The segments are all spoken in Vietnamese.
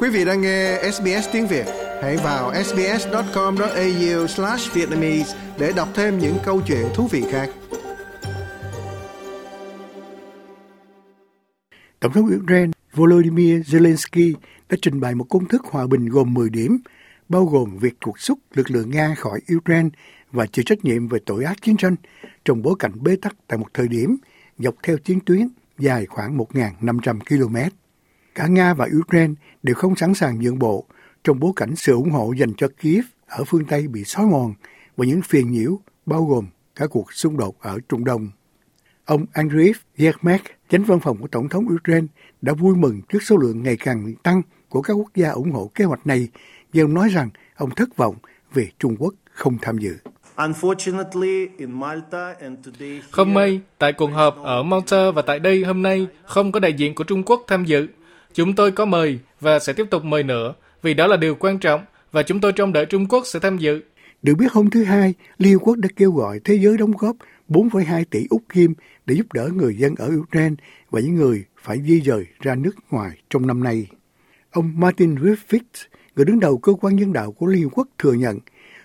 Quý vị đang nghe SBS tiếng Việt, hãy vào sbs.com.au/vietnamese để đọc thêm những câu chuyện thú vị khác. Tổng thống Ukraine Volodymyr Zelensky đã trình bày một công thức hòa bình gồm 10 điểm, bao gồm việc trục xuất lực lượng Nga khỏi Ukraine và chịu trách nhiệm về tội ác chiến tranh trong bối cảnh bế tắc tại một thời điểm dọc theo chiến tuyến dài khoảng 1.500 km. Cả Nga và Ukraine đều không sẵn sàng nhượng bộ trong bối cảnh sự ủng hộ dành cho Kiev ở phương Tây bị xói mòn và những phiền nhiễu bao gồm cả cuộc xung đột ở Trung Đông. Ông Andriy Yermak, chánh văn phòng của Tổng thống Ukraine, đã vui mừng trước số lượng ngày càng tăng của các quốc gia ủng hộ kế hoạch này, nhưng nói rằng ông thất vọng về Trung Quốc không tham dự. Không may, tại cuộc họp ở Malta và tại đây hôm nay không có đại diện của Trung Quốc tham dự. Chúng tôi có mời và sẽ tiếp tục mời nữa, vì đó là điều quan trọng và chúng tôi trông đợi Trung Quốc sẽ tham dự. Được biết hôm thứ Hai, Liên Hợp Quốc đã kêu gọi thế giới đóng góp 4,2 tỷ Úc Kim để giúp đỡ người dân ở Ukraine và những người phải di dời ra nước ngoài trong năm nay. Ông Martin Griffith, người đứng đầu cơ quan nhân đạo của Liên Hợp Quốc thừa nhận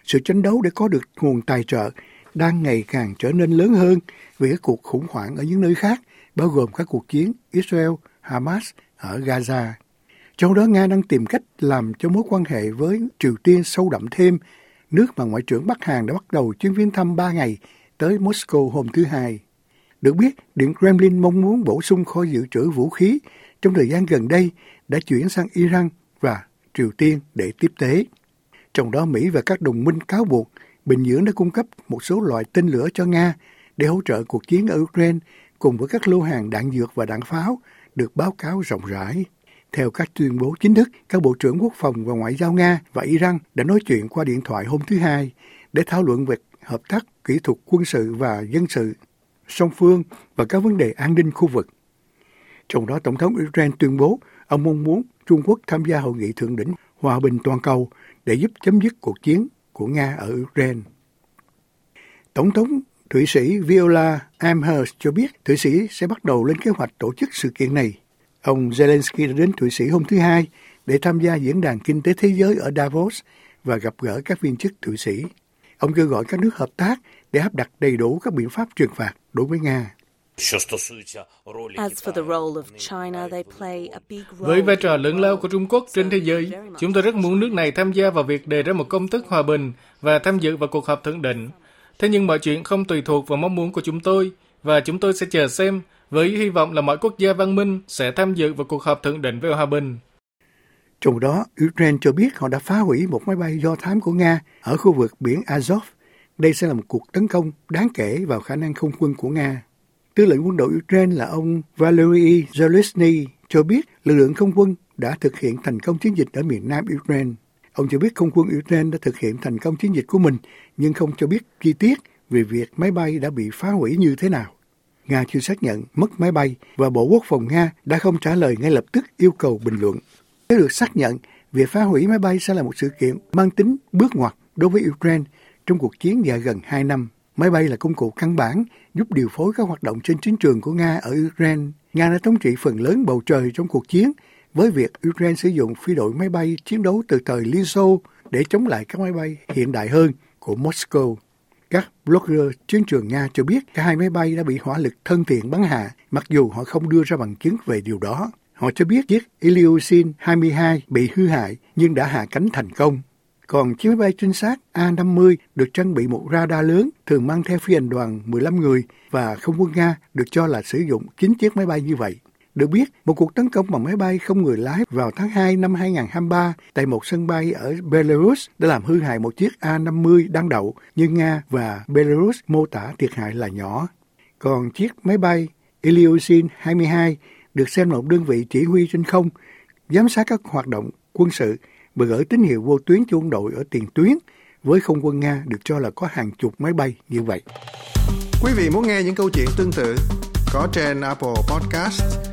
sự tranh đấu để có được nguồn tài trợ đang ngày càng trở nên lớn hơn vì các cuộc khủng hoảng ở những nơi khác, bao gồm các cuộc chiến Israel. Hamas ở Gaza. Trong đó Nga đang tìm cách làm cho mối quan hệ với Triều Tiên sâu đậm thêm, nước mà Ngoại trưởng Bắc Hàn đã bắt đầu chuyến viếng thăm 3 ngày tới Moscow hôm thứ Hai. Được biết, Điện Kremlin mong muốn bổ sung kho dự trữ vũ khí trong thời gian gần đây đã chuyển sang Iran và Triều Tiên để tiếp tế. Trong đó Mỹ và các đồng minh cáo buộc Bình Nhưỡng đã cung cấp một số loại tên lửa cho Nga để hỗ trợ cuộc chiến ở Ukraine cùng với các lô hàng đạn dược và đạn pháo được báo cáo rộng rãi. Theo các tuyên bố chính thức, các bộ trưởng quốc phòng và ngoại giao Nga và Iran đã nói chuyện qua điện thoại hôm thứ Hai để thảo luận về hợp tác kỹ thuật quân sự và dân sự song phương và các vấn đề an ninh khu vực. Trong đó, Tổng thống Ukraine tuyên bố ông mong muốn Trung Quốc tham gia hội nghị thượng đỉnh hòa bình toàn cầu để giúp chấm dứt cuộc chiến của Nga ở Ukraine. Tổng thống Thụy Sĩ Viola Amherst cho biết Thụy Sĩ sẽ bắt đầu lên kế hoạch tổ chức sự kiện này. Ông Zelensky đã đến Thụy Sĩ hôm thứ Hai để tham gia diễn đàn kinh tế thế giới ở Davos và gặp gỡ các viên chức Thụy Sĩ. Ông kêu gọi các nước hợp tác để áp đặt đầy đủ các biện pháp trừng phạt đối với Nga. Với vai trò lớn lao của Trung Quốc trên thế giới, chúng tôi rất muốn nước này tham gia vào việc đề ra một công thức hòa bình và tham dự vào cuộc họp thượng đỉnh. Thế nhưng mọi chuyện không tùy thuộc vào mong muốn của chúng tôi, và chúng tôi sẽ chờ xem với hy vọng là mọi quốc gia văn minh sẽ tham dự vào cuộc họp thượng đỉnh về hòa bình. Trong đó, Ukraine cho biết họ đã phá hủy một máy bay do thám của Nga ở khu vực biển Azov. Đây sẽ là một cuộc tấn công đáng kể vào khả năng không quân của Nga. Tư lệnh quân đội Ukraine là ông Valery Zelensky cho biết lực lượng không quân đã thực hiện thành công chiến dịch ở miền Nam Ukraine. Ông cho biết không quân Ukraine đã thực hiện thành công chiến dịch của mình, nhưng không cho biết chi tiết về việc máy bay đã bị phá hủy như thế nào. Nga chưa xác nhận mất máy bay và Bộ Quốc phòng Nga đã không trả lời ngay lập tức yêu cầu bình luận. Nếu được xác nhận, việc phá hủy máy bay sẽ là một sự kiện mang tính bước ngoặt đối với Ukraine trong cuộc chiến dài gần 2 năm. Máy bay là công cụ căn bản giúp điều phối các hoạt động trên chiến trường của Nga ở Ukraine. Nga đã thống trị phần lớn bầu trời trong cuộc chiến với việc Ukraine sử dụng phi đội máy bay chiến đấu từ thời Liên Xô để chống lại các máy bay hiện đại hơn của Moscow. Các blogger chiến trường Nga cho biết cả hai máy bay đã bị hỏa lực thân thiện bắn hạ, mặc dù họ không đưa ra bằng chứng về điều đó. Họ cho biết chiếc Ilyushin 22 bị hư hại nhưng đã hạ cánh thành công. Còn chiếc máy bay trinh sát A-50 được trang bị một radar lớn, thường mang theo phi hành đoàn 15 người và không quân Nga được cho là sử dụng 9 chiếc máy bay như vậy. Được biết, một cuộc tấn công bằng máy bay không người lái vào tháng 2 năm 2023 tại một sân bay ở Belarus đã làm hư hại một chiếc A-50 đang đậu, nhưng Nga và Belarus mô tả thiệt hại là nhỏ. Còn chiếc máy bay Ilyushin 22 được xem là một đơn vị chỉ huy trên không, giám sát các hoạt động quân sự và gửi tín hiệu vô tuyến cho quân đội ở tiền tuyến với không quân Nga được cho là có hàng chục máy bay như vậy. Quý vị muốn nghe những câu chuyện tương tự có trên Apple Podcast,